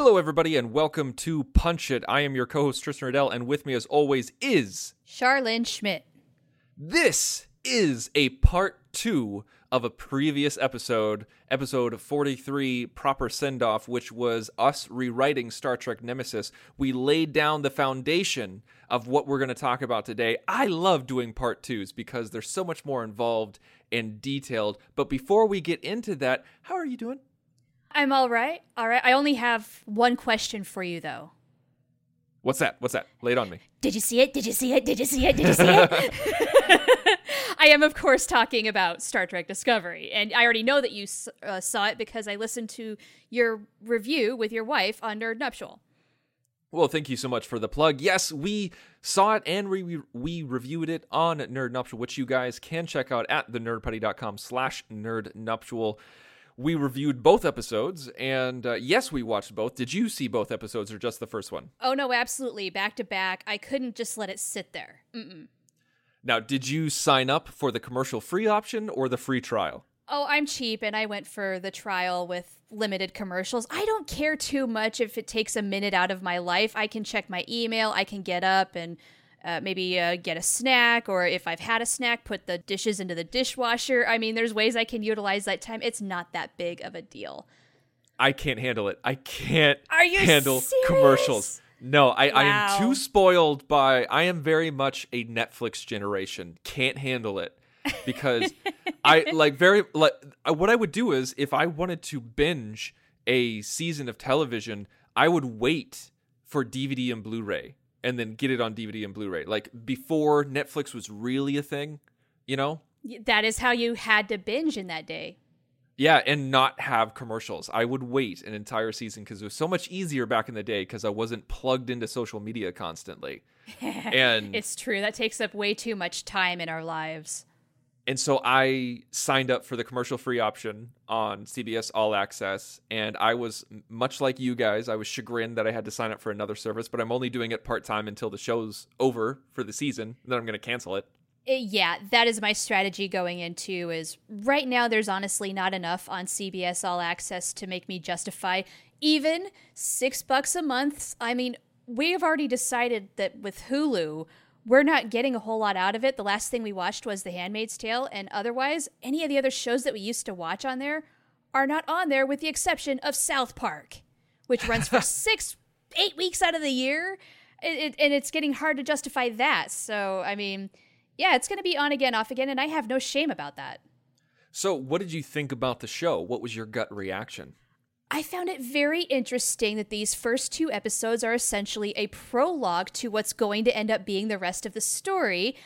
Hello, everybody, and welcome to Punch It. I am your co-host Tristan Riddell, and with me, as always, is Charlene Schmidt. this is a part two of a previous episode, episode forty-three, proper send-off, which was us rewriting Star Trek Nemesis. We laid down the foundation of what we're going to talk about today. I love doing part twos because they're so much more involved and detailed. But before we get into that, how are you doing? I'm all right. All right. I only have one question for you, though. What's that? What's that? Lay it on me. Did you see it? Did you see it? Did you see it? Did you see it? I am, of course, talking about Star Trek Discovery. And I already know that you uh, saw it because I listened to your review with your wife on Nerd Nuptial. Well, thank you so much for the plug. Yes, we saw it and we we reviewed it on Nerd Nuptial, which you guys can check out at thenerdparty.com slash nerd nuptial. We reviewed both episodes, and uh, yes, we watched both. Did you see both episodes or just the first one? Oh, no, absolutely. Back to back. I couldn't just let it sit there. Mm-mm. Now, did you sign up for the commercial free option or the free trial? Oh, I'm cheap and I went for the trial with limited commercials. I don't care too much if it takes a minute out of my life. I can check my email, I can get up and uh, maybe uh, get a snack, or if I've had a snack, put the dishes into the dishwasher. I mean, there's ways I can utilize that time. It's not that big of a deal. I can't handle it. I can't Are you handle serious? commercials. No, I, I am too spoiled by. I am very much a Netflix generation. Can't handle it because I like very like uh, what I would do is if I wanted to binge a season of television, I would wait for DVD and Blu-ray and then get it on DVD and Blu-ray. Like before Netflix was really a thing, you know? That is how you had to binge in that day. Yeah, and not have commercials. I would wait an entire season because it was so much easier back in the day because I wasn't plugged into social media constantly. and It's true. That takes up way too much time in our lives. And so I signed up for the commercial free option on CBS All Access, and I was much like you guys. I was chagrined that I had to sign up for another service, but I'm only doing it part time until the show's over for the season. Then I'm going to cancel it. Uh, yeah, that is my strategy going into is right now there's honestly not enough on CBS All Access to make me justify even 6 bucks a month. I mean, we've already decided that with Hulu, we're not getting a whole lot out of it. The last thing we watched was The Handmaid's Tale and otherwise any of the other shows that we used to watch on there are not on there with the exception of South Park, which runs for 6 8 weeks out of the year. It, it, and it's getting hard to justify that. So, I mean, yeah, it's going to be on again, off again, and I have no shame about that. So, what did you think about the show? What was your gut reaction? I found it very interesting that these first two episodes are essentially a prologue to what's going to end up being the rest of the story.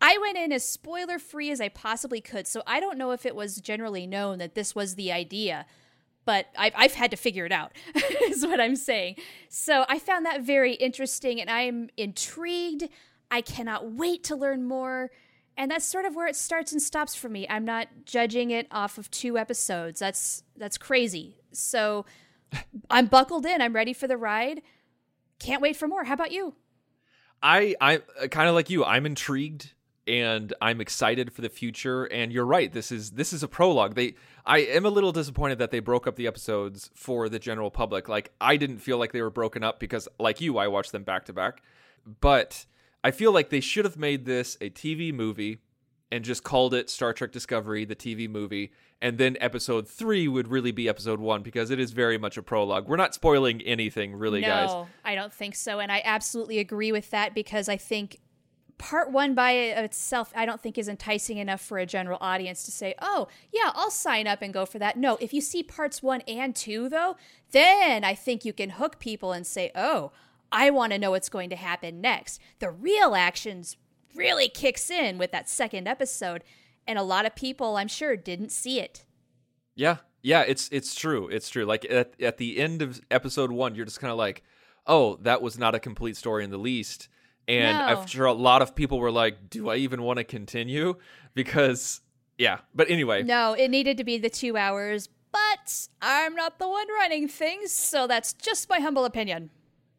I went in as spoiler free as I possibly could, so I don't know if it was generally known that this was the idea, but I've, I've had to figure it out, is what I'm saying. So I found that very interesting, and I'm intrigued. I cannot wait to learn more. And that's sort of where it starts and stops for me. I'm not judging it off of two episodes. That's that's crazy. So I'm buckled in. I'm ready for the ride. Can't wait for more. How about you? I I kind of like you. I'm intrigued and I'm excited for the future. And you're right. This is this is a prologue. They I am a little disappointed that they broke up the episodes for the general public. Like I didn't feel like they were broken up because like you, I watched them back to back. But I feel like they should have made this a TV movie and just called it Star Trek Discovery, the TV movie, and then episode three would really be episode one because it is very much a prologue. We're not spoiling anything, really, no, guys. I don't think so. And I absolutely agree with that because I think part one by itself, I don't think is enticing enough for a general audience to say, oh, yeah, I'll sign up and go for that. No, if you see parts one and two, though, then I think you can hook people and say, oh, I want to know what's going to happen next. The real actions really kicks in with that second episode. And a lot of people, I'm sure, didn't see it. Yeah, yeah, it's it's true. It's true. Like at at the end of episode one, you're just kind of like, oh, that was not a complete story in the least. And No. I'm sure a lot of people were like, "Do I even want to continue?" Because yeah. But anyway, No, it needed to be the two hours, but I'm not the one running things, so that's just my humble opinion.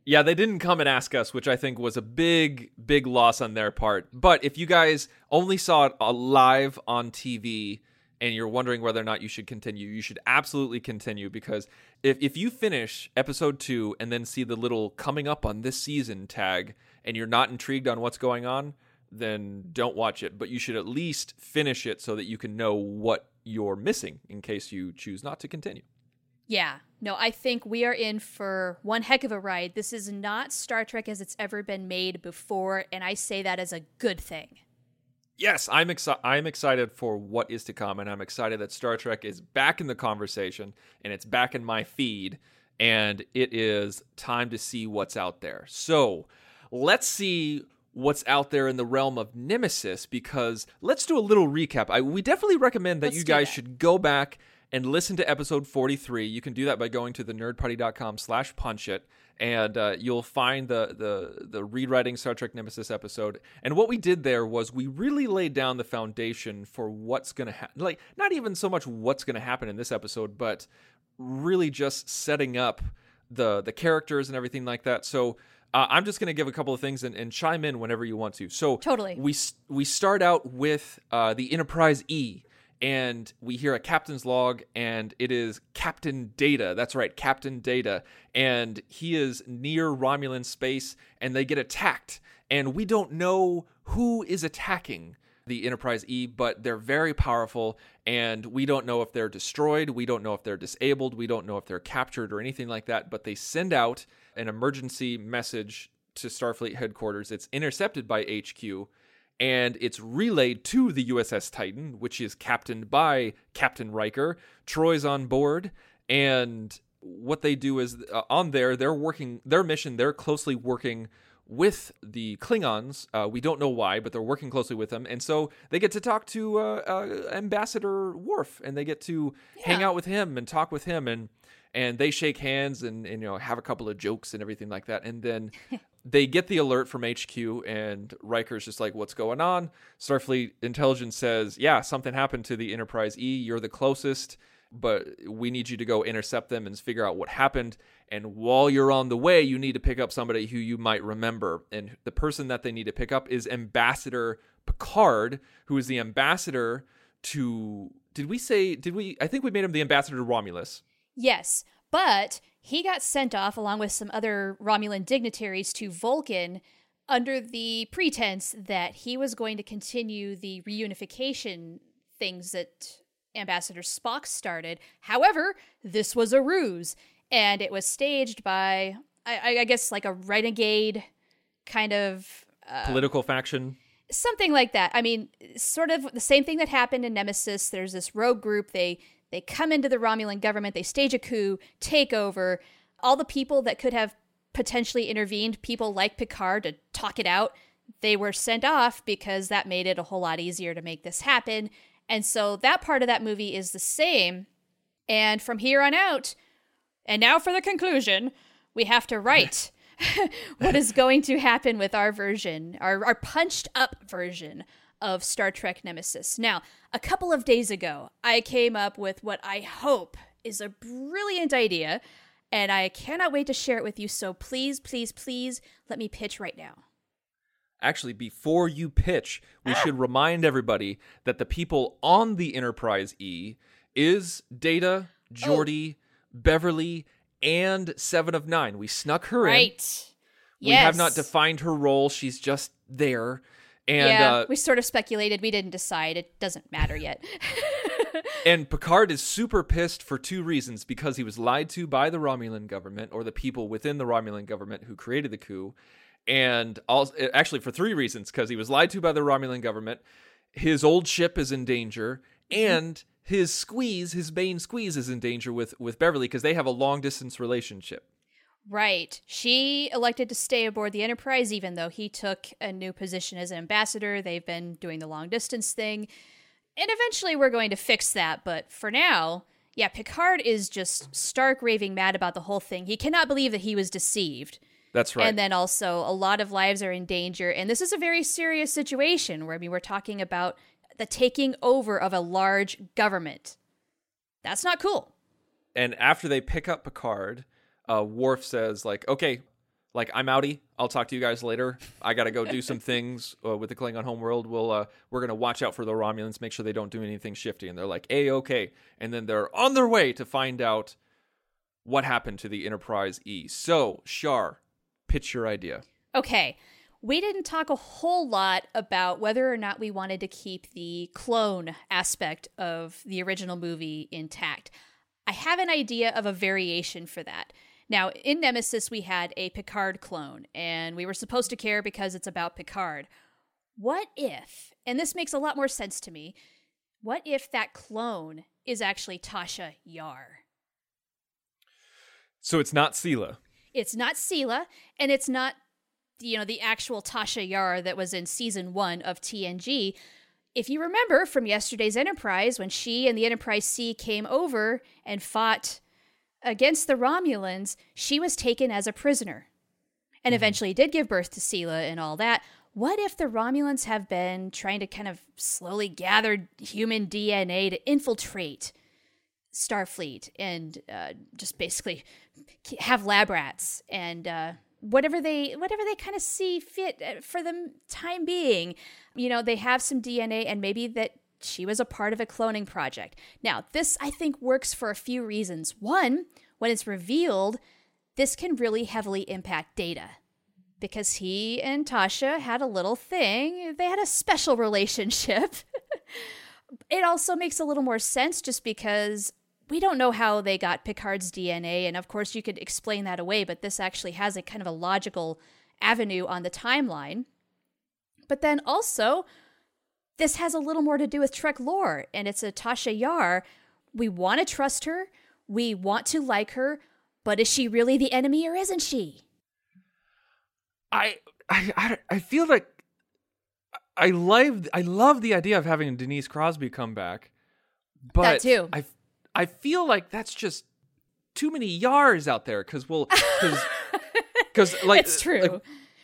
Yeah, they didn't come and ask us, which I think was a big, big loss on their part. But if you guys only saw it uh, live on TV and you're wondering whether or not you should continue, you should absolutely continue because if, if you finish episode two and then see the little coming up on this season tag and you're not intrigued on what's going on, then don't watch it. But you should at least finish it so that you can know what you're missing in case you choose not to continue. Yeah, no, I think we are in for one heck of a ride. This is not Star Trek as it's ever been made before, and I say that as a good thing. yes, I'm exci- I'm excited for what is to come, and I'm excited that Star Trek is back in the conversation and it's back in my feed, and it is time to see what's out there. So let's see what's out there in the realm of Nemesis because let's do a little recap. I we definitely recommend that Let's you guys that. should go back and listen to episode 43. You can do that by going to the nerdparty.com slash punch it and uh, you'll find the, the the rewriting Star Trek Nemesis episode. And what we did there was we really laid down the foundation for what's going to happen. Like not even so much what's going to happen in this episode, but really just setting up the the characters and everything like that. So uh, I'm just going to give a couple of things and, and chime in whenever you want to. So Totally. we we start out with uh, the Enterprise E, and we hear a captain's log, and it is Captain Data. That's right, Captain Data, and he is near Romulan space, and they get attacked, and we don't know who is attacking the Enterprise E, but they're very powerful, and we don't know if they're destroyed, we don't know if they're disabled, we don't know if they're captured or anything like that, but they send out an emergency message to Starfleet headquarters. It's intercepted by HQ, and it's relayed to the USS Titan, which is captained by Captain Riker. Troi's on board, and what they do is uh, on there, they're working their mission. They're closely working with the Klingons. Uh, we don't know why, but they're working closely with them, and so they get to talk to uh, uh, Ambassador Worf, and they get to hang out with him and talk with him, and and they shake hands and, and you know have a couple of jokes and everything like that, and then. They get the alert from HQ, and Riker's just like, "What's going on?" Starfleet intelligence says, "Yeah, something happened to the Enterprise E. You're the closest, but we need you to go intercept them and figure out what happened. And while you're on the way, you need to pick up somebody who you might remember. And the person that they need to pick up is Ambassador Picard, who is the ambassador to. Did we say? Did we? I think we made him the ambassador to Romulus. Yes, but he got sent off along with some other Romulan dignitaries to Vulcan under the pretense that he was going to continue the reunification things that Ambassador Spock started. However, this was a ruse, and it was staged by, I, I guess, like a renegade kind of uh, Political faction. something like that. I mean, sort of the same thing that happened in Nemesis. There's this rogue group. They they come into the Romulan government. They stage a coup, take over. All the people that could have potentially intervened, people like Picard, to talk it out, they were sent off because that made it a whole lot easier to make this happen. And so that part of that movie is the same. And from here on out, and now for the conclusion, we have to write what is going to happen with our version, our, our punched up version of Star Trek Nemesis. Now, a couple of days ago, I came up with what I hope is a brilliant idea, and I cannot wait to share it with you. So please, please, please let me pitch right now. Actually, before you pitch, we oh. should remind everybody that the people on the Enterprise E is Data, oh. Geordi, Beverly, and Seven of Nine. We snuck her in. Right. We have not defined her role. She's just there. And yeah, uh, we sort of speculated. We didn't decide. It doesn't matter yet. and Picard is super pissed for two reasons because he was lied to by the Romulan government or the people within the Romulan government who created the coup. And also, actually, for three reasons because he was lied to by the Romulan government, his old ship is in danger, and his squeeze, his Bane squeeze, is in danger with, with Beverly because they have a long distance relationship. Right. She elected to stay aboard the Enterprise, even though he took a new position as an ambassador. They've been doing the long distance thing. And eventually we're going to fix that. But for now, yeah, Picard is just stark raving mad about the whole thing. He cannot believe that he was deceived. That's right. And then also, a lot of lives are in danger. And this is a very serious situation where, I mean, we're talking about the taking over of a large government. That's not cool. and after they pick up Picard, uh, Worf says like, "Okay, like I'm outie. I'll talk to you guys later. I gotta go do some things uh, with the Klingon homeworld. We'll uh, we're gonna watch out for the Romulans, make sure they don't do anything shifty." And they're like, "A okay," and then they're on their way to find out what happened to the Enterprise E. So, Shar, pitch your idea. Okay. We didn't talk a whole lot about whether or not we wanted to keep the clone aspect of the original movie intact. I have an idea of a variation for that. Now, in Nemesis, we had a Picard clone, and we were supposed to care because it's about Picard. What if, and this makes a lot more sense to me, what if that clone is actually Tasha Yar? So it's not Sela. It's not Sela, and it's not, you know, the actual Tasha Yar that was in season one of TNG. If you remember from yesterday's Enterprise, when she and the Enterprise C came over and fought against the Romulans, she was taken as a prisoner and eventually did give birth to Sela and all that. What if the Romulans have been trying to kind of slowly gather human DNA to infiltrate Starfleet and uh, just basically have lab rats and uh, whatever they whatever they kind of see fit uh, for the time being. You know, they have some DNA and maybe that she was a part of a cloning project. Now, this I think works for a few reasons. One, when it's revealed, this can really heavily impact Data because he and Tasha had a little thing. They had a special relationship. it also makes a little more sense just because we don't know how they got Picard's DNA, and of course you could explain that away, but this actually has a kind of a logical avenue on the timeline. But then also, this has a little more to do with Trek lore, and it's a Tasha Yar. We want to trust her, we want to like her, but is she really the enemy or isn't she? I I I, I feel like I love I love the idea of having Denise Crosby come back, but That too. I I feel like that's just too many yars out there because we'll because like it's true. like,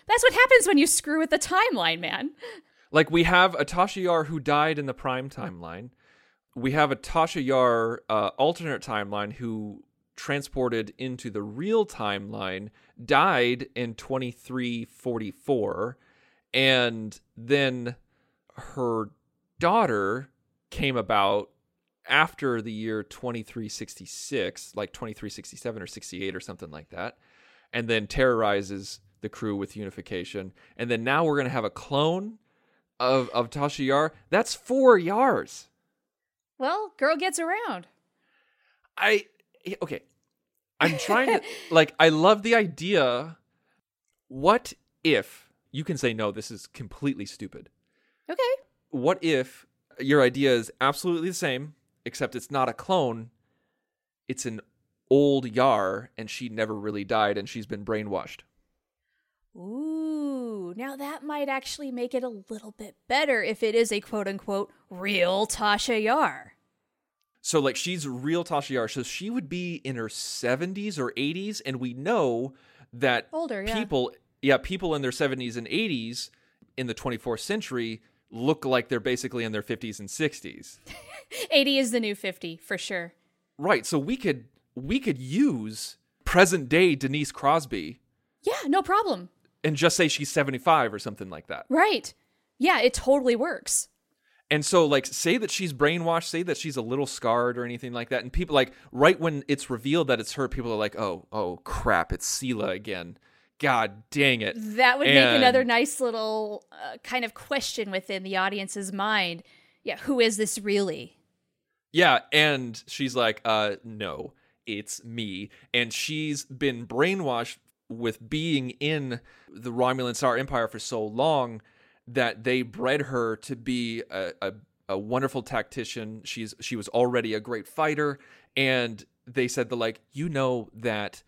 That's what happens when you screw with the timeline, man. Like we have a Tasha Yar who died in the prime timeline. We have a Tasha Yar uh, alternate timeline who transported into the real timeline, died in 2344, and then her daughter came about after the year 2366, like 2367 or 68 or something like that, and then terrorizes the crew with unification. And then now we're going to have a clone of, of Tasha Yar. That's four Yars. Well, girl gets around. I okay. I'm trying to like I love the idea. What if you can say no, this is completely stupid. Okay. What if your idea is absolutely the same, except it's not a clone, it's an old Yar and she never really died and she's been brainwashed. Ooh, now that might actually make it a little bit better if it is a quote unquote real Tasha Yar. So like she's real Tasha Yar, so she would be in her 70s or 80s, and we know that Older, yeah. people, yeah, people in their 70s and 80s in the 24th century look like they're basically in their 50s and 60s. 80 is the new 50 for sure. Right. So we could we could use present day Denise Crosby Yeah, no problem. And just say she's 75 or something like that. Right. Yeah, it totally works. And so, like, say that she's brainwashed, say that she's a little scarred or anything like that. And people, like, right when it's revealed that it's her, people are like, oh, oh, crap, it's Sela again. God dang it. That would make another nice little uh, kind of question within the audience's mind. Yeah, who is this really? Yeah. And she's like, uh, no, it's me. And she's been brainwashed with being in the Romulan Star Empire for so long that they bred her to be a, a, a wonderful tactician. She's she was already a great fighter, and they said the like you know that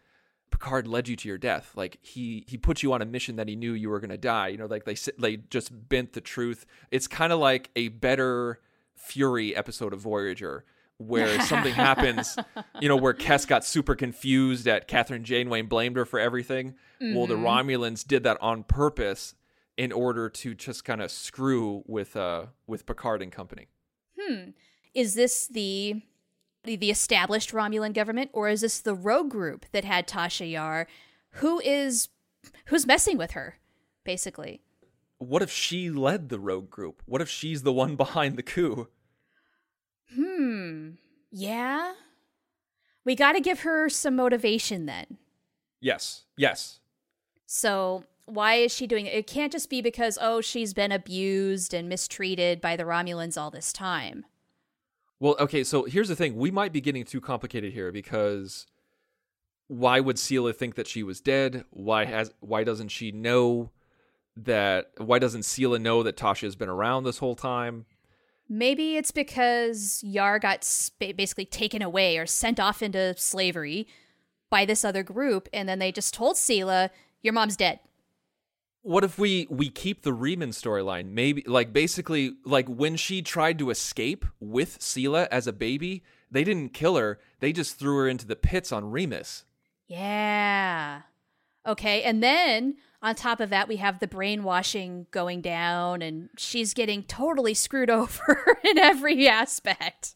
Picard led you to your death. Like he he put you on a mission that he knew you were gonna die. You know, like they they just bent the truth. It's kind of like a better Fury episode of Voyager where something happens, you know, where Kes got super confused at Kathryn Janeway and blamed her for everything. Well, the Romulans did that on purpose in order to just kind of screw with uh with Picard and company. Hmm. Is this the the established Romulan government, or is this the rogue group that had Tasha Yar? Who is who's messing with her, basically? What if she led the rogue group? What if she's the one behind the coup? Hmm. Yeah. We got to give her some motivation then. Yes. Yes. So why is she doing it? It can't just be because oh she's been abused and mistreated by the Romulans all this time. Well, okay, so here's the thing. We might be getting too complicated here because why would Sela think that she was dead? Why has why doesn't she know that why doesn't Sela know that Tasha has been around this whole time? Maybe it's because Yar got sp- basically taken away or sent off into slavery by this other group, and then they just told Sela, "Your mom's dead." What if we we keep the Reman storyline? Maybe like basically like when she tried to escape with Sela as a baby, they didn't kill her. They just threw her into the pits on Remus. Yeah. Okay, and then on top of that, we have the brainwashing going down, and she's getting totally screwed over in every aspect.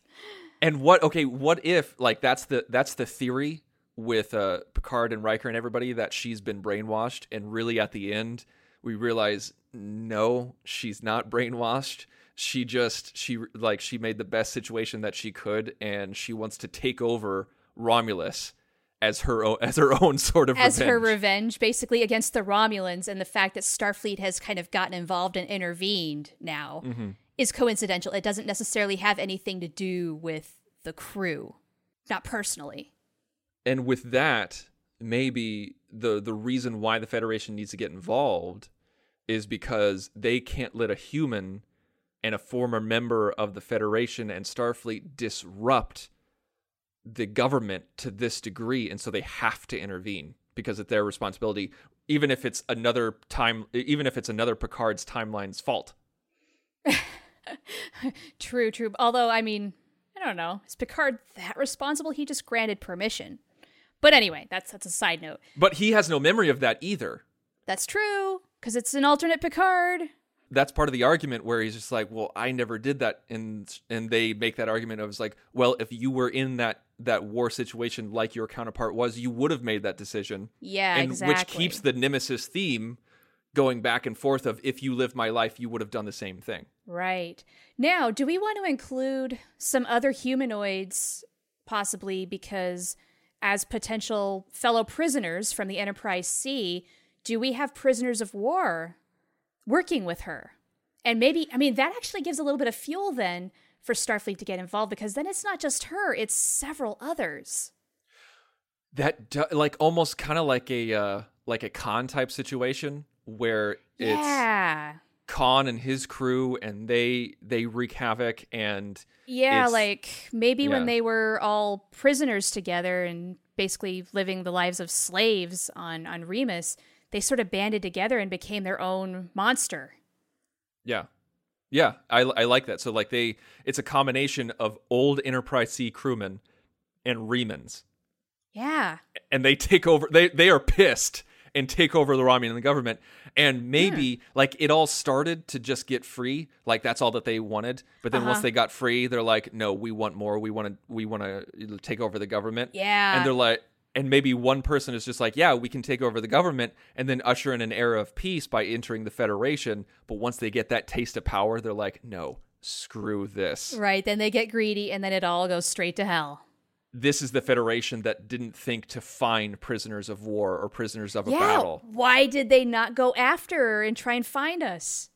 And what okay, what if like that's the that's the theory with uh Picard and Riker and everybody that she's been brainwashed and really at the end we realize no, she's not brainwashed. She just she like she made the best situation that she could and she wants to take over Romulus as her own as her own sort of As her revenge. revenge, basically, against the Romulans, and the fact that Starfleet has kind of gotten involved and intervened now Mm-hmm. is coincidental. It doesn't necessarily have anything to do with the crew, not personally. and with that maybe the the reason why the federation needs to get involved is because they can't let a human and a former member of the federation and starfleet disrupt the government to this degree and so they have to intervene because it's their responsibility even if it's another time even if it's another picard's timeline's fault True, true. Although, I mean, I don't know. Is Picard that responsible? He just granted permission. But anyway, that's that's a side note. but he has no memory of that either That's true because it's an alternate Picard. that's part of the argument where he's just like, well, I never did that, and and they make that argument of it's like, well, if you were in that that war situation like your counterpart was, you would have made that decision, Yeah, and exactly. which keeps the nemesis theme going back and forth of if you lived my life, you would have done the same thing. Right. Now, do we want to include some other humanoids, possibly because as potential fellow prisoners from the Enterprise C, do we have prisoners of war working with her? And maybe, I mean, that actually gives a little bit of fuel then for Starfleet to get involved because then it's not just her, it's several others. That do, like almost kind of like a uh, like a Khan type situation where it's yeah. Khan and his crew, and they they wreak havoc and Yeah, like maybe yeah. when they were all prisoners together and basically living the lives of slaves on on Remus, they sort of banded together and became their own monster. Yeah. Yeah, I, I like that. So like they it's a combination of old Enterprise C crewmen and Remans. Yeah. And they take over they they are pissed and take over the Romulan government. And maybe like it all started to just get free, like that's all that they wanted. But then once Uh-huh. they got free, they're like, no, we want more. We want to we want to take over the government. Yeah. And they're like and maybe one person is just like, yeah, we can take over the government and then usher in an era of peace by entering the Federation. But once they get that taste of power, they're like, no, screw this. Right, then they get greedy and then it all goes straight to hell. This is the Federation that didn't think to find prisoners of war or prisoners of a yeah. battle. Why did they not go after and try and find us?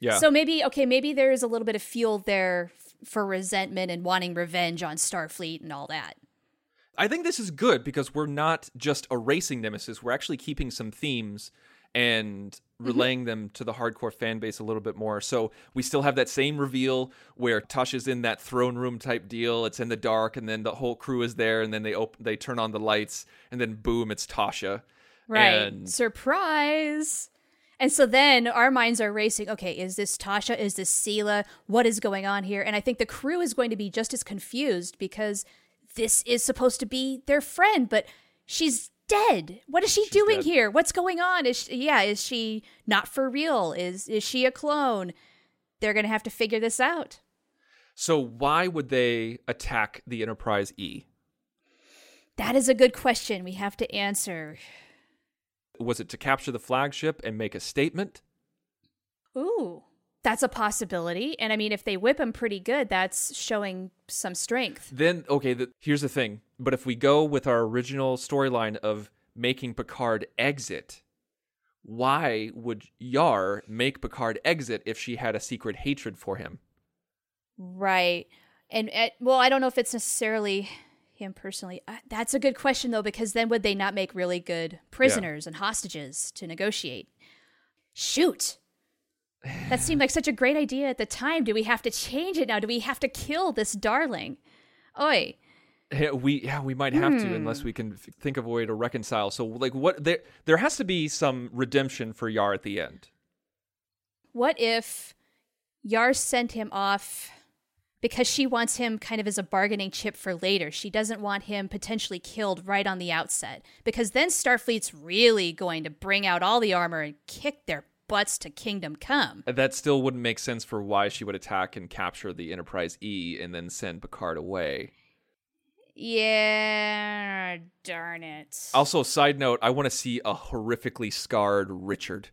Yeah. So maybe okay, maybe there's a little bit of fuel there f- for resentment and wanting revenge on Starfleet and all that. I think this is good because we're not just erasing Nemesis. We're actually keeping some themes and Mm-hmm. relaying them to the hardcore fan base a little bit more. So we still have that same reveal where Tasha's in that throne room type deal. It's in the dark, and then the whole crew is there, and then they open, they turn on the lights, and then boom, it's Tasha. Right. And Surprise. And so then our minds are racing. Okay, is this Tasha? Is this Sela? What is going on here? And I think the crew is going to be just as confused because this is supposed to be their friend, but she's dead. What is she She's doing dead. here? What's going on? Is she, yeah, is she not for real? Is is she a clone? They're going to have to figure this out. So why would they attack the Enterprise E? That is a good question we have to answer. Was it to capture the flagship and make a statement? Ooh, that's a possibility. And I mean, if they whip him pretty good, that's showing some strength. Then okay, the, here's the thing. But if we go with our original storyline of making Picard exit, why would Yar make Picard exit if she had a secret hatred for him? Right. And uh, well, I don't know if it's necessarily him personally. Uh, that's a good question though, because then would they not make really good prisoners and hostages to negotiate? Shoot. That seemed like such a great idea at the time. Do we have to change it now? Do we have to kill this darling? Oi. Yeah, we yeah we might have to Hmm. unless we can f- think of a way to reconcile. So like what there there has to be some redemption for Yar at the end. What if Yar sent him off because she wants him kind of as a bargaining chip for later? She doesn't want him potentially killed right on the outset because then Starfleet's really going to bring out all the armor and kick their butts to Kingdom Come. Uh, that still wouldn't make sense for why she would attack and capture the Enterprise E and then send Picard away. Yeah, darn it. Also, side note, I want to see a horrifically scarred Richard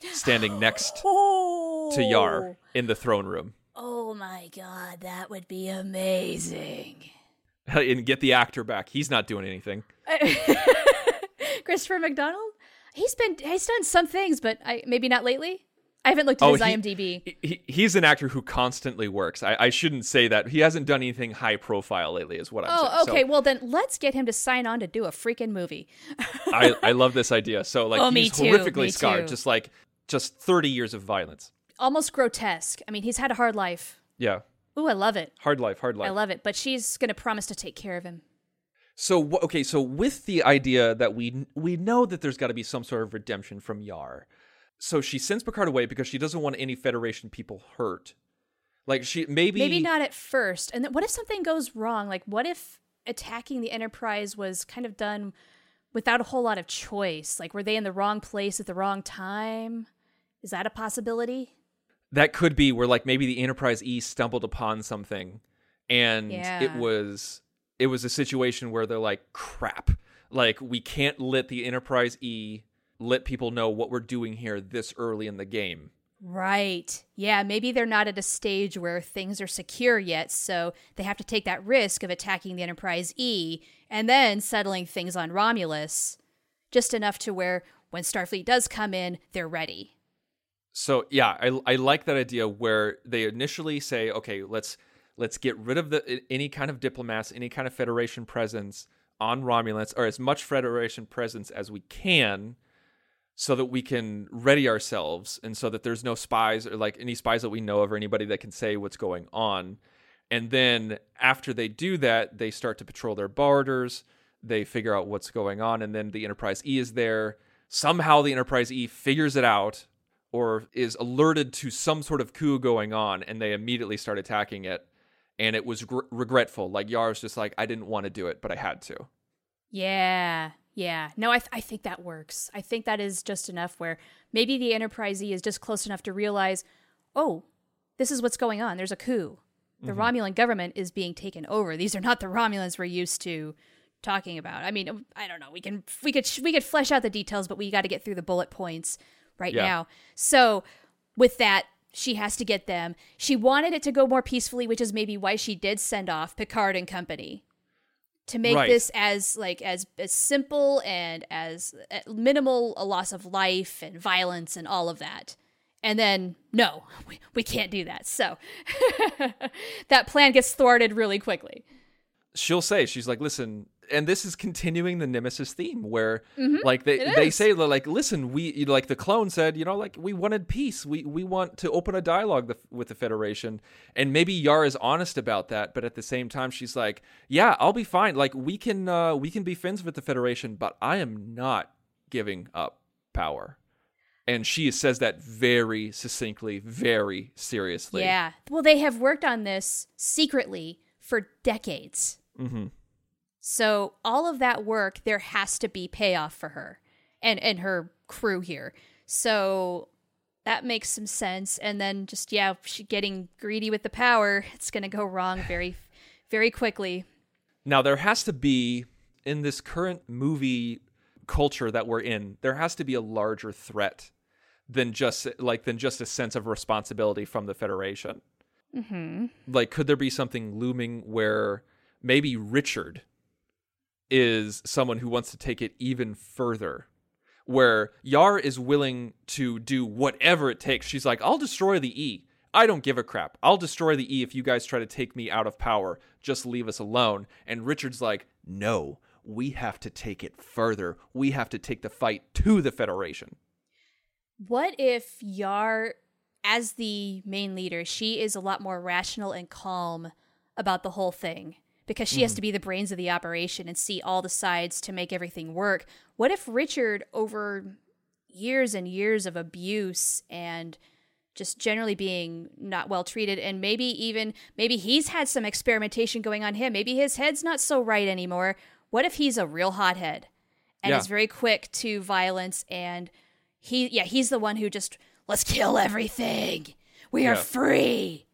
standing next oh. to Yar in the throne room. Oh my god, that would be amazing. and get the actor back. He's not doing anything. Christopher McDonald? He's been he's done some things, but I maybe not lately. I haven't looked at Oh, his he- IMDb. He, he's an actor who constantly works. I, I shouldn't say that. He hasn't done anything high profile lately, is what I'm oh, saying. Oh, So okay. Well, then let's get him to sign on to do a freaking movie. I, I love this idea. So, like, Oh, me he's too, horrifically scarred, too. just like, just 30 years of violence. Almost grotesque. I mean, he's had a hard life. Yeah. Ooh, I love it. Hard life, hard life. I love it. But she's going to promise to take care of him. So okay, so with the idea that we we know that there's got to be some sort of redemption from Yar, so she sends Picard away because she doesn't want any Federation people hurt. Like she maybe Maybe not at first. And then what if something goes wrong? Like, what if attacking the Enterprise was kind of done without a whole lot of choice? Like, were they in the wrong place at the wrong time? Is that a possibility? that could be where like maybe the Enterprise E stumbled upon something, and it was it was a situation where they're like crap, like we can't let the Enterprise E let people know what we're doing here this early in the game. Right. Yeah, maybe they're not at a stage where things are secure yet, so they have to take that risk of attacking the Enterprise E and then settling things on Romulus just enough to where when Starfleet does come in, they're ready. So yeah, I I like that idea where they initially say, okay, let's let's get rid of the any kind of diplomats, any kind of Federation presence on Romulans, or as much Federation presence as we can, so that we can ready ourselves, and so that there's no spies or like any spies that we know of or anybody that can say what's going on. And then after they do that, they start to patrol their borders. They figure out what's going on, and then the Enterprise E is there. Somehow the Enterprise E figures it out or is alerted to some sort of coup going on, and they immediately start attacking it. And it was gr- regretful. Like Yar's just like, I didn't want to do it, but I had to. Yeah. Yeah. No, I, th- I think that works. I think that is just enough where maybe the Enterprise E is just close enough to realize, oh, this is what's going on. There's a coup. The mm-hmm. Romulan government is being taken over. These are not the Romulans we're used to talking about. I mean, I don't know. We can we could we could flesh out the details, but we got to get through the bullet points right Yeah. now. So, with that, she has to get them. She wanted it to go more peacefully, which is maybe why she did send off Picard and company to make Right. this as like as as simple and as uh, minimal a loss of life and violence and all of that. And then no, we, we can't do that. So that plan gets thwarted really quickly. She'll say, she's like, listen, and this is continuing the Nemesis theme where like they, Mm-hmm. It they is. say like listen we like the clone said you know like we wanted peace we we want to open a dialogue the, with the federation and maybe Yar is honest about that but at the same time she's like yeah I'll be fine like we can uh we can be friends with the federation but I am not giving up power And she says that very succinctly, very seriously. Yeah. Well, they have worked on this secretly for decades. Mm-hmm. So all of that work, there has to be payoff for her and and her crew here. So that makes some sense. And then just yeah, she getting greedy with the power, it's gonna go wrong very, very quickly. Now there has to be in this current movie culture that we're in, there has to be a larger threat than just like than just a sense of responsibility from the Federation. Mm-hmm. Like, could there be something looming where maybe Richard is someone who wants to take it even further? Where Yar is willing to do whatever it takes. She's like, I'll destroy the E. I don't give a crap. I'll destroy the E if you guys try to take me out of power. Just leave us alone. And Richard's like, no, we have to take it further. We have to take the fight to the Federation. What if Yar, as the main leader, she is a lot more rational and calm about the whole thing because she has mm. to be the brains of the operation and see all the sides to make everything work. What if Richard, over years and years of abuse and just generally being not well treated and maybe even maybe he's had some experimentation going on him maybe his head's not so right anymore what if he's a real hothead and Yeah. is very quick to violence and he yeah he's the one who just let's kill everything we are free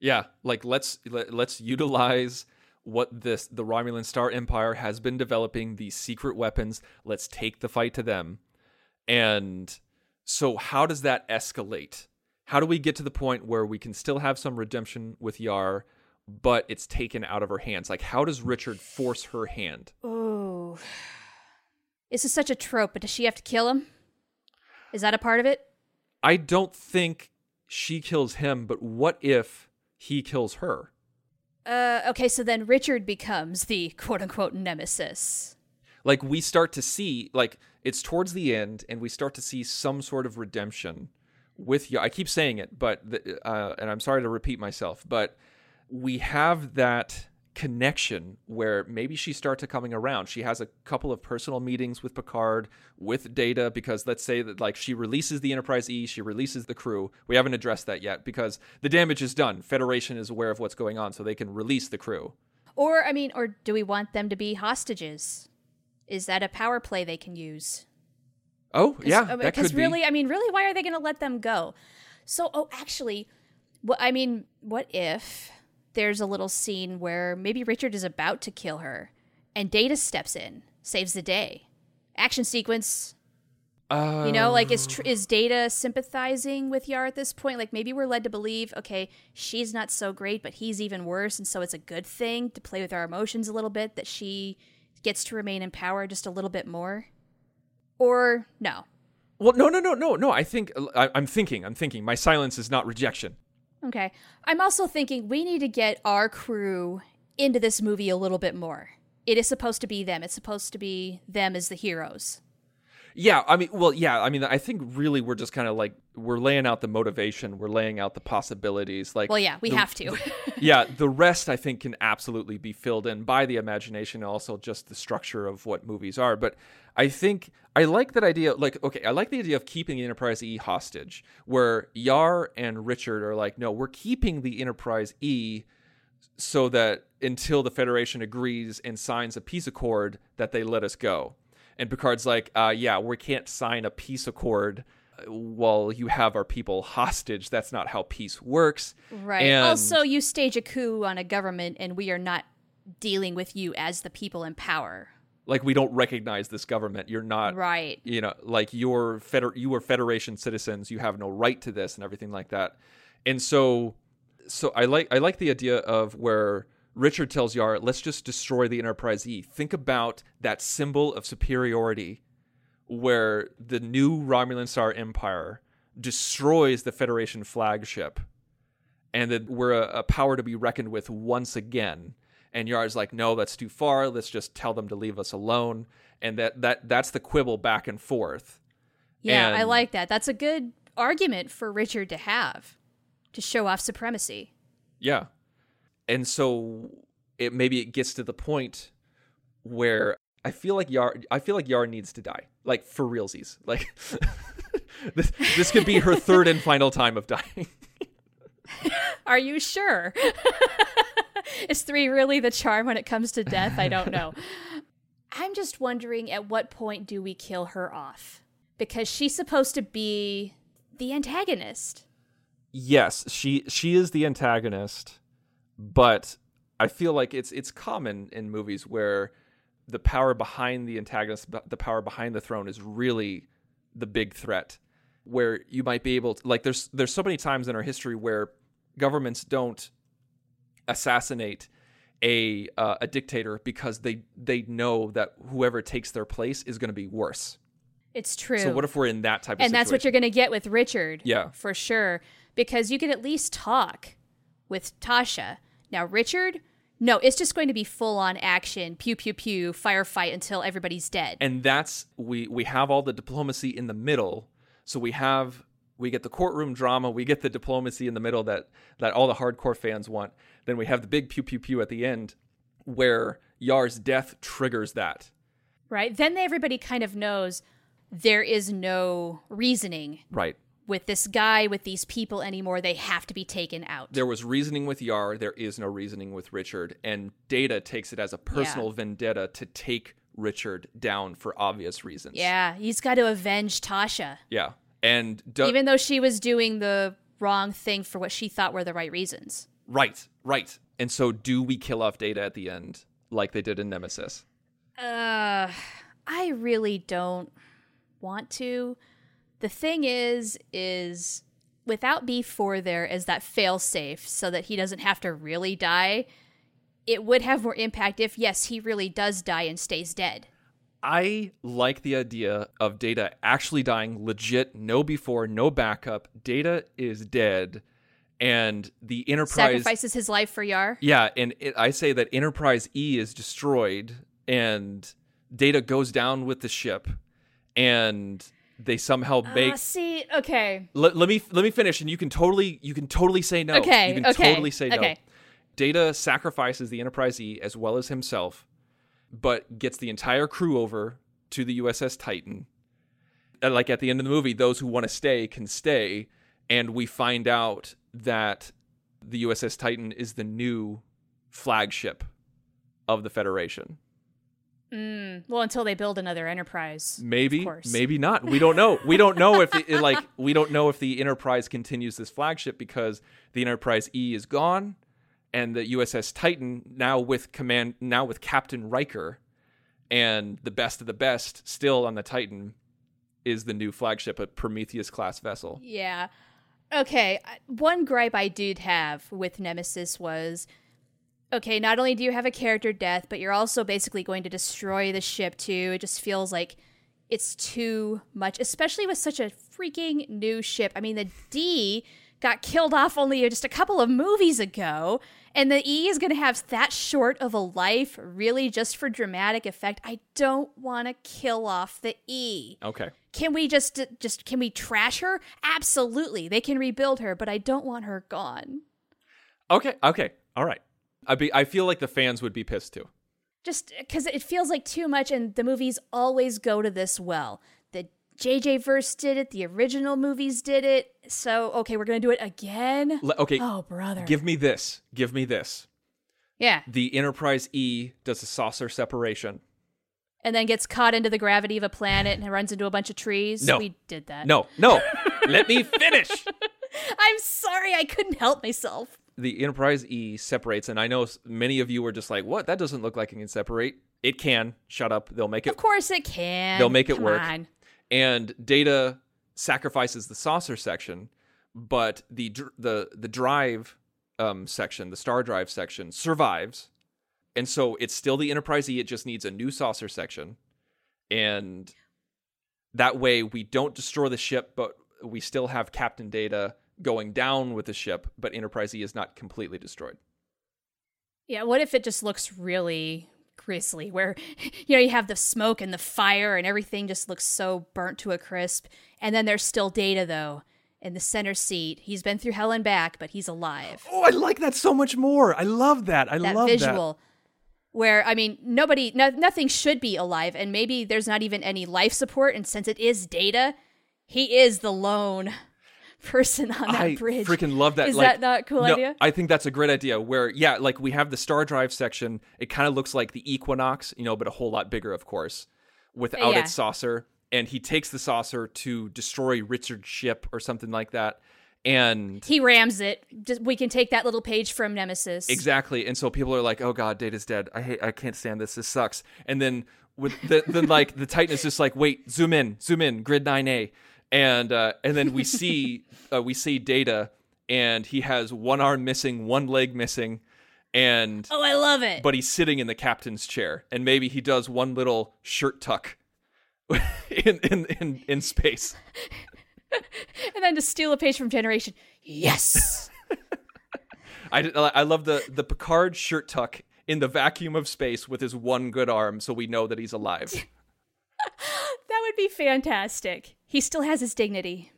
Yeah, like let's let, let's utilize what this the Romulan Star Empire has been developing these secret weapons. Let's take the fight to them. And so how does that escalate? How do we get to the point where we can still have some redemption with Yar, but it's taken out of her hands? Like how does Richard force her hand? oh this is such a trope but does she have to kill him is that a part of it I don't think she kills him, but what if he kills her? Uh okay so then richard becomes the quote unquote nemesis. Like we start to see like it's towards the end and we start to see some sort of redemption with you i keep saying it but the, uh, and i'm sorry to repeat myself but we have that connection where maybe she starts coming around she has a couple of personal meetings with picard with data because let's say that like she releases the enterprise e she releases the crew we haven't addressed that yet because the damage is done federation is aware of what's going on so they can release the crew Or, I mean, or do we want them to be hostages? Is that a power play they can use? oh yeah Because could be. really, I mean, really, why are they going to let them go? So, oh, actually, what I mean, what if there's a little scene where maybe Richard is about to kill her, and Data steps in, saves the day, action sequence. You know, like is tr- is Data sympathizing with Yar at this point? Like maybe we're led to believe, okay, she's not so great, but he's even worse, and so it's a good thing to play with our emotions a little bit that she gets to remain in power just a little bit more. Or no, Well, no, no, no, no, no. I think I, I'm thinking. I'm thinking. My silence is not rejection. Okay. I'm also thinking we need to get our crew into this movie a little bit more. It is supposed to be them. It's supposed to be them as the heroes. Yeah, I mean, well, yeah, I mean, I think really we're just kind of like we're laying out the motivation, we're laying out the possibilities. Like, Well, yeah, we the- have to. yeah, the rest I think can absolutely be filled in by the imagination and also just the structure of what movies are. But I think I like that idea. Like, okay, I like the idea of keeping the Enterprise E hostage, where Yar and Richard are like, no, we're keeping the Enterprise E so that until the Federation agrees and signs a peace accord, that they let us go. And Picard's like, uh, yeah, we can't sign a peace accord uh, while you have our people hostage. That's not how peace works. right. And- Also, you stage a coup on a government and we are not dealing with you as the people in power. like we don't recognize this government you're not Right. you know like you're feder- you are federation citizens you have no right to this and everything like that and so so i like i like the idea of where richard tells yar let's just destroy the enterprise e think about that symbol of superiority where the new romulan star empire destroys the federation flagship and that we're a, a power to be reckoned with once again. And Yar's like, no, that's too far. Let's just tell them to leave us alone. And that that that's the quibble back and forth. Yeah, I like that. That's a good argument for Richard to have to show off supremacy. Yeah. And so it maybe it gets to the point where I feel like Yar I feel like Yar needs to die. Like for realsies. Like this, this could be her third and final time of dying. Are you sure? Is three really the charm when it comes to death? I don't know. I'm just wondering at what point do we kill her off? Because she's supposed to be the antagonist. yes, she she is the antagonist, but I feel like it's it's common in movies where the power behind the antagonist, the power behind the throne, is really the big threat. Where you might be able to, like, there's there's so many times in our history where governments don't assassinate a uh, a dictator because they they know that whoever takes their place is going to be worse. It's true. So what if we're in that type of situation? and that's what you're going to get with Richard. Yeah. For sure. Because you can at least talk with Tasha. Now, Richard, no, it's just going to be full on action, pew, pew, pew, firefight until everybody's dead. and that's we we have all the diplomacy in the middle. So we have we get the courtroom drama we get the diplomacy in the middle that that all the hardcore fans want. Then we have the big pew pew pew at the end where yar's death triggers that. Right? Then everybody kind of knows there is no reasoning. Right with this guy, with these people anymore. They have to be taken out. there was reasoning with yar there is no reasoning with richard and data takes it as a personal vendetta to take richard down for obvious reasons yeah, he's got to avenge Tasha, yeah and do- even though she was doing the wrong thing for what she thought were the right reasons. right right and so do we kill off data at the end like they did in nemesis Uh, I really don't want to. The thing is, is without B4 there as that fail safe so that he doesn't have to really die, it would have more impact if, yes, he really does die and stays dead. I like the idea of Data actually dying legit, no B4, no backup. Data is dead, and the Enterprise. Sacrifices his life for Yar. Yeah, and it, I say that Enterprise E is destroyed, and Data goes down with the ship, and they somehow make. Uh, see, okay. let, let me let me finish, and you can totally you can totally say no. Okay, you can okay, totally say no. Data sacrifices the Enterprise E as well as himself, but gets the entire crew over to the USS Titan. And like at the end of the movie, those who want to stay can stay, and we find out that the USS Titan is the new flagship of the Federation. Mm, well, until they build another Enterprise. Maybe, Of course. maybe not. We don't know. We don't know if the, like we don't know if the Enterprise continues this flagship because the Enterprise E is gone, and the USS Titan now with command now with Captain Riker, and the best of the best still on the Titan, is the new flagship, a Prometheus class vessel. Yeah. Okay. One gripe I did have with Nemesis was okay, not only do you have a character death, but you're also basically going to destroy the ship too. It just feels like it's too much, especially with such a freaking new ship. I mean, the D got killed off only just a couple of movies ago, and the E is going to have that short of a life, really just for dramatic effect. I don't want to kill off the E. Okay. Can we just just can we trash her? Absolutely. They can rebuild her, but I don't want her gone. Okay. Okay. All right. I be I feel like the fans would be pissed too. Just cuz it feels like too much and the movies always go to this well. The JJ verse did it, the original movies did it. So, okay, we're going to do it again. Le- okay. Oh, brother. Give me this. Give me this. yeah. The Enterprise E does a saucer separation. And then gets caught into the gravity of a planet and runs into a bunch of trees. No. We did that. No, no. Let me finish. I'm sorry, I couldn't help myself. The Enterprise E separates, and I know many of you were just like, "What? That doesn't look like it can separate." It can. Shut up. They'll make it. Of course it can. They'll make it Come work. on. And Data sacrifices the saucer section, but the the the drive um, section, the star drive section, survives, and so it's still the Enterprise E. It just needs a new saucer section, and that way we don't destroy the ship, but we still have Captain Data going down with the ship, but Enterprise E is not completely destroyed. Yeah, what if it just looks really grisly where you know you have the smoke and the fire and everything just looks so burnt to a crisp and then there's still Data though in the center seat. He's been through hell and back, but he's alive. Oh, I like that so much more. I love that. I love that love visual where I mean nobody no, nothing should be alive and maybe there's not even any life support and since it is Data, he is the lone person on that I bridge. freaking love that. Is like, that not a cool no, idea? I think that's a great idea. Where yeah, like we have the Star Drive section. It kind of looks like the Equinox, you know, but a whole lot bigger, of course, without Yeah. its saucer. And he takes the saucer to destroy Richard's ship or something like that. And He rams it. Just, we can take that little page from Nemesis. Exactly. And so people are like, "Oh God, Data's dead. I hate. I can't stand this. This sucks." And then with the, then like the Titan is just like, "Wait, zoom in, zoom in, grid nine A," and uh, and then we see uh, we see Data, and he has one arm missing, one leg missing, and Oh, I love it. but he's sitting in the captain's chair, and maybe he does one little shirt tuck. in, in in in space. and then to steal a page from Generation. Yes. I, I love the the Picard shirt tuck in the vacuum of space with his one good arm, so we know that he's alive. that would be fantastic. He still has his dignity.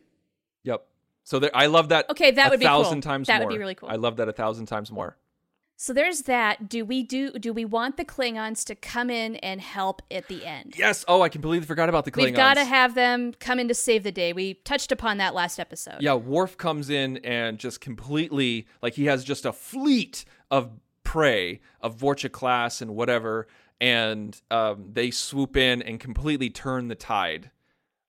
Yep. So there, I love that. Okay, that a would be cool. thousand times That would be really cool. I love that a thousand times more. So there's that. Do we do do we want the Klingons to come in and help at the end? Yes. Oh, I completely forgot about the Klingons. We've got to have them come in to save the day. We touched upon that last episode. Yeah, Worf comes in and just completely like he has just a fleet of prey of Vorcha class and whatever, and um, they swoop in and completely turn the tide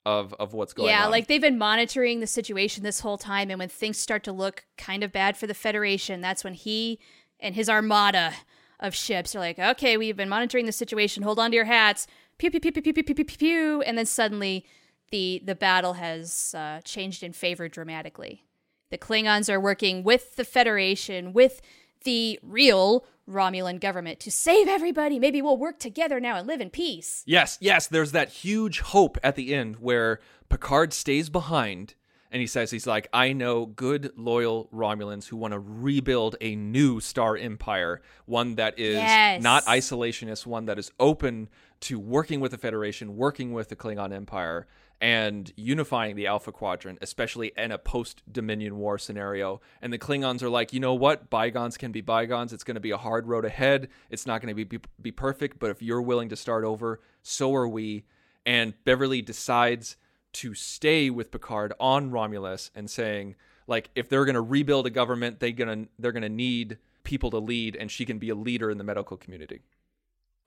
of of what's going yeah, on. Yeah, like they've been monitoring the situation this whole time, and when things start to look kind of bad for the Federation, that's when he and his armada of ships are like, "Okay, we've been monitoring the situation. Hold on to your hats." Pew pew pew pew pew pew pew pew, pew, pew. and then suddenly the the battle has uh, changed in favor dramatically. The Klingons are working with the Federation, with the real Romulan government to save everybody. Maybe we'll work together now and live in peace. Yes, yes, there's that huge hope at the end where Picard stays behind and he says he's like, I know good loyal Romulans who want to rebuild a new star empire, one that is Yes. not isolationist, one that is open to working with the Federation, working with the Klingon Empire, and unifying the Alpha Quadrant, especially in a post Dominion War scenario. And the Klingons are like, you know what? Bygones can be bygones. It's going to be a hard road ahead. It's not going to be, be be perfect, but if you're willing to start over, so are we. And Beverly decides to stay with Picard on Romulus and saying, like, if they're going to rebuild a government, they're gonna they're going to need people to lead, and she can be a leader in the medical community.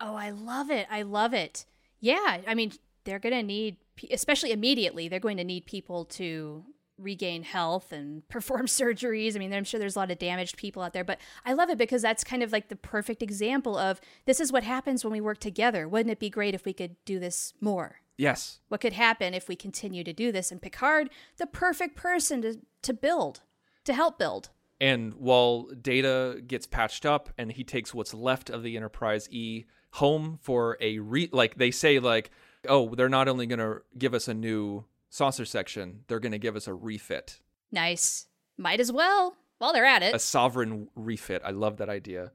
Oh, I love it. I love it. Yeah, I mean, they're going to need, especially immediately, they're going to need people to regain health and perform surgeries. I mean, I'm sure there's a lot of damaged people out there, but I love it because that's kind of like the perfect example of this is what happens when we work together. Wouldn't it be great if we could do this more? Yes, What could happen if we continue to do this? And Picard, the perfect person to, to build, to help build. And while Data gets patched up and he takes what's left of the Enterprise E home for a re like they say like oh they're not only going to give us a new saucer section they're going to give us a refit Nice. Might as well while they're at it. a sovereign refit I love that idea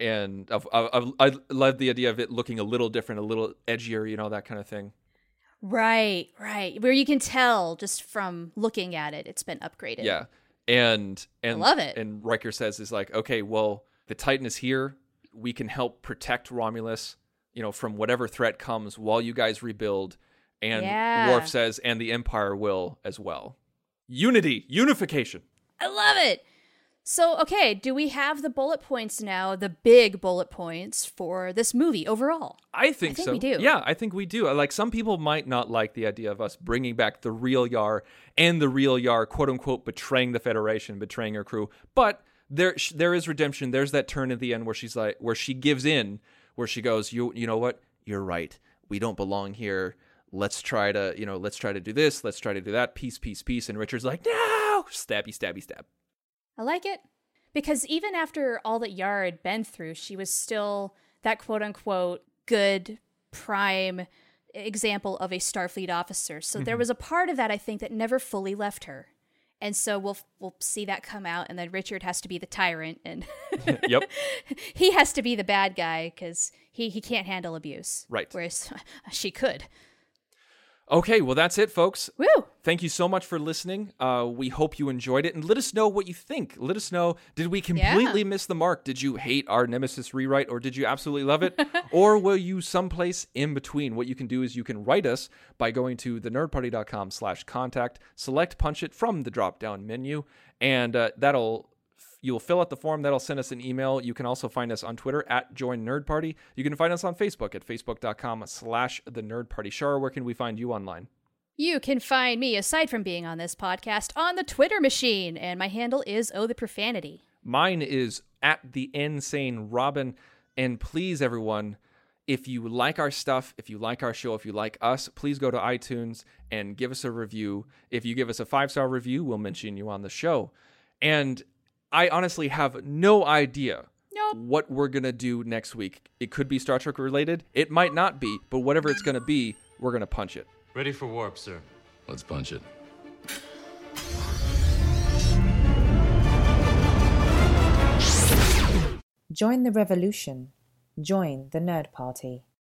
and I love the idea of it looking a little different a little edgier you know that kind of thing Right, right. Where you can tell just from looking at it, it's been upgraded. Yeah. And and I love it. And Riker says is like, okay, well, the Titan is here. We can help protect Romulus, you know, from whatever threat comes while you guys rebuild. And Yeah. Worf says, and the Empire will as well. Unity, unification. I love it. So, okay, do we have the bullet points now, the big bullet points for this movie overall? I think, think so. we do. Yeah, I think we do. Uh, like some people might not like the idea of us bringing back the real Yar and the real Yar, quote unquote, betraying the Federation, betraying her crew. But there, sh- there is redemption. There's that turn at the end where she's like, where she gives in, where she goes, "You, you know what? You're right. We don't belong here. Let's try to, you know, let's try to do this. Let's try to do that. Peace, peace, peace." And Richard's like, "No!" Stabby, stabby, stab. I like it. Because even after all that Yara had been through, she was still that quote unquote good prime example of a Starfleet officer. So there mm-hmm. was a part of that I think that never fully left her. And so we'll we'll see that come out and then Richard has to be the tyrant and yep. he has to be the bad guy cuz he he can't handle abuse. Right. Whereas she could. Okay. Well, that's it, folks. Woo! thank you so much for listening. Uh, we hope you enjoyed it, and let us know what you think. Let us know: Did we completely Yeah. miss the mark? Did you hate our Nemesis rewrite, or did you absolutely love it? or were you someplace in between? What you can do is you can write us by going to thenerdparty.com/contact, select punch it from the drop-down menu, and uh, that'll You'll fill out the form that'll send us an email. You can also find us on Twitter at Join Nerd Party. You can find us on Facebook at facebook.com slash the Nerd Party. Shara, where can we find you online? You can find me, aside from being on this podcast, on the Twitter machine, and my handle is Oh the Profanity. Mine is at the insane Robin. And please, everyone, if you like our stuff, if you like our show, if you like us, please go to iTunes and give us a review. If you give us a five star review, we'll mention you on the show. And I honestly have no idea Nope. what we're going to do next week. It could be Star Trek related, it might not be, but whatever it's going to be, we're going to punch it. Ready for warp, sir. Let's punch it. Join the revolution. Join the Nerd Party.